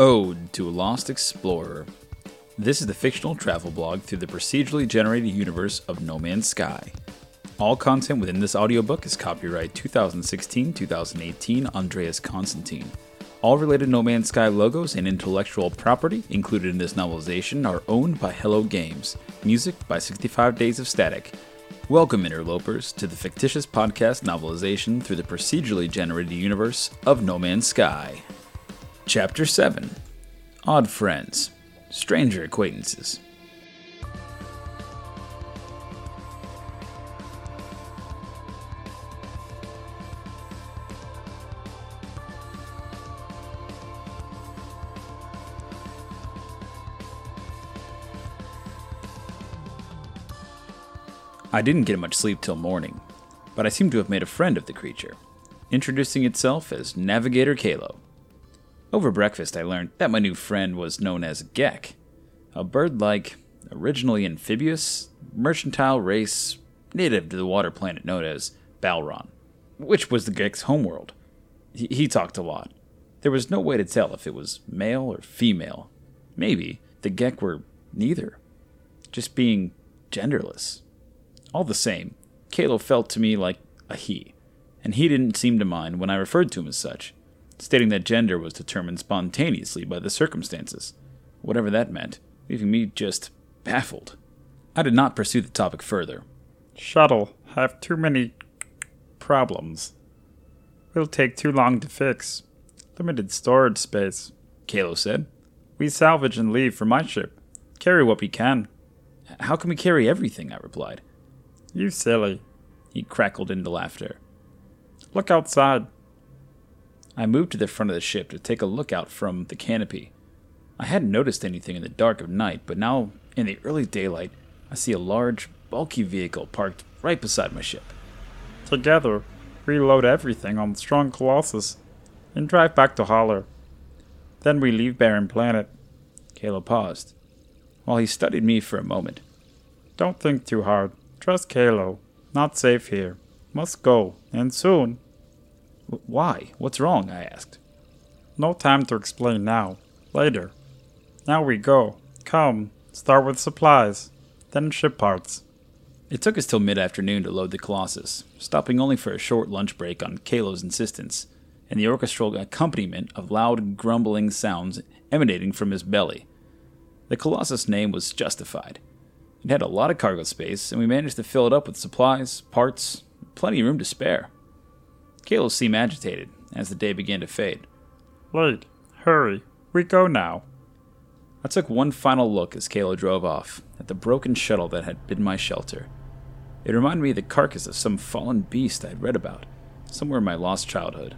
Ode to a Lost Explorer. This is the fictional travel blog through the procedurally generated universe of No Man's Sky. All content within this audiobook is copyright 2016 2018 Andreas Constantine. All related No Man's Sky logos and intellectual property included in this novelization are owned by Hello Games. Music by 65 Days of Static. Welcome, interlopers, to the fictitious podcast novelization through the procedurally generated universe of No Man's Sky. Chapter 7 Odd Friends, Stranger Acquaintances. I didn't get much sleep till morning, but I seem to have made a friend of the creature, introducing itself as Navigator Kalo. Over breakfast, I learned that my new friend was known as Gek, a bird like, originally amphibious, mercantile race native to the water planet known as Balron, which was the Gek's homeworld. He, he talked a lot. There was no way to tell if it was male or female. Maybe the Gek were neither, just being genderless. All the same, Kalo felt to me like a he, and he didn't seem to mind when I referred to him as such, stating that gender was determined spontaneously by the circumstances, whatever that meant, leaving me just baffled. I did not pursue the topic further. Shuttle have too many problems. Will take too long to fix. Limited storage space. Kalo said. We salvage and leave for my ship. Carry what we can. How can we carry everything? I replied. You silly. He crackled into laughter. Look outside. I moved to the front of the ship to take a look out from the canopy. I hadn't noticed anything in the dark of night, but now, in the early daylight, I see a large, bulky vehicle parked right beside my ship. Together, reload everything on the Strong Colossus and drive back to hauler. Then we leave Barren Planet. Kalo paused, while he studied me for a moment. Don't think too hard. Trust Kalo. Not safe here. Must go, and soon. Why? What's wrong? I asked. No time to explain now. Later. Now we go. Come. Start with supplies, then ship parts. It took us till mid afternoon to load the Colossus, stopping only for a short lunch break on Kalo's insistence, and the orchestral accompaniment of loud, grumbling sounds emanating from his belly. The Colossus name was justified. It had a lot of cargo space, and we managed to fill it up with supplies, parts, plenty of room to spare. Kalo seemed agitated as the day began to fade. Late. Hurry. We go now. I took one final look as Kalo drove off at the broken shuttle that had been my shelter. It reminded me of the carcass of some fallen beast I had read about, somewhere in my lost childhood.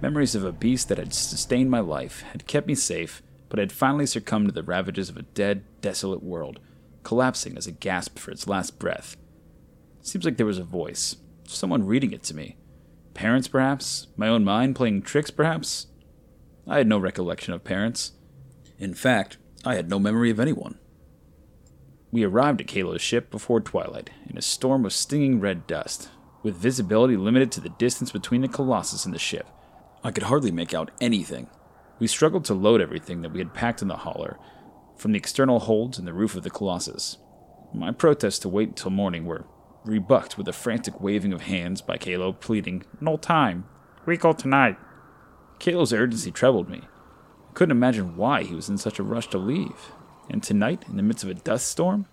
Memories of a beast that had sustained my life, had kept me safe, but had finally succumbed to the ravages of a dead, desolate world, collapsing as it gasped for its last breath. It seems like there was a voice, someone reading it to me. Parents, perhaps? My own mind playing tricks, perhaps? I had no recollection of parents. In fact, I had no memory of anyone. We arrived at Kalo's ship before twilight, in a storm of stinging red dust, with visibility limited to the distance between the Colossus and the ship. I could hardly make out anything. We struggled to load everything that we had packed in the hauler, from the external holds and the roof of the Colossus. My protests to wait until morning were rebucked with a frantic waving of hands by Kalo, pleading, No time. We go tonight. Kalo's urgency troubled me. I couldn't imagine why he was in such a rush to leave. And tonight, in the midst of a dust storm?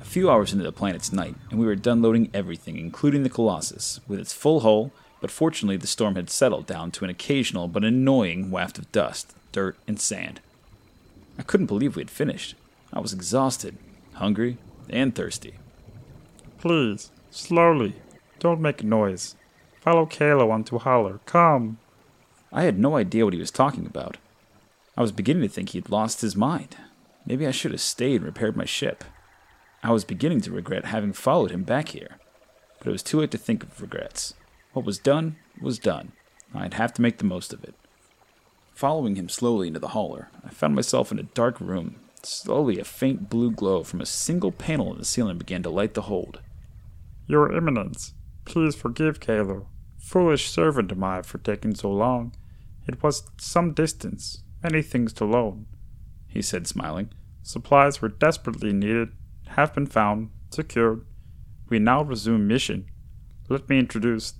A few hours into the planet's night, and we were done loading everything, including the Colossus, with its full hull, but fortunately the storm had settled down to an occasional but annoying waft of dust, dirt, and sand. I couldn't believe we had finished. I was exhausted, hungry, and thirsty. Please, slowly. Don't make a noise. Follow Kalo onto hauler. Come. I had no idea what he was talking about. I was beginning to think he had lost his mind. Maybe I should have stayed and repaired my ship. I was beginning to regret having followed him back here. But it was too late to think of regrets. What was done was done. I'd have to make the most of it. Following him slowly into the hauler, I found myself in a dark room. Slowly, a faint blue glow from a single panel in the ceiling began to light the hold. Your Eminence, please forgive Kalo. Foolish servant am I for taking so long. It was some distance, Many things to loan, he said, smiling. Supplies were desperately needed, have been found, secured. We now resume mission. Let me introduce.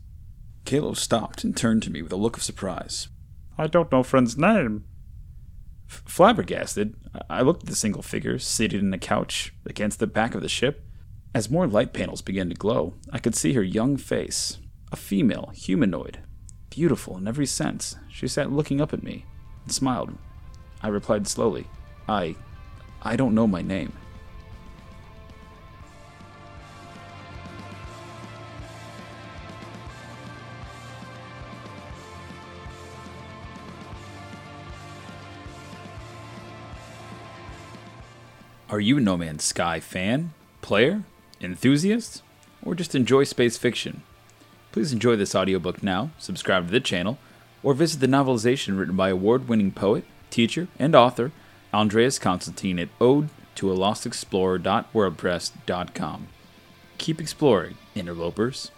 Kalo stopped and turned to me with a look of surprise. I don't know friend's name. F- flabbergasted, I looked at the single figure seated in a couch against the back of the ship. As more light panels began to glow, I could see her young face. A female, humanoid. Beautiful in every sense. She sat looking up at me and smiled. I replied slowly, I. I don't know my name. Are you a No Man's Sky fan, player, enthusiast, or just enjoy space fiction? Please enjoy this audiobook now, subscribe to the channel, or visit the novelization written by award winning poet, teacher, and author Andreas Constantine at ode to a lost explorer.wordpress.com. Keep exploring, interlopers.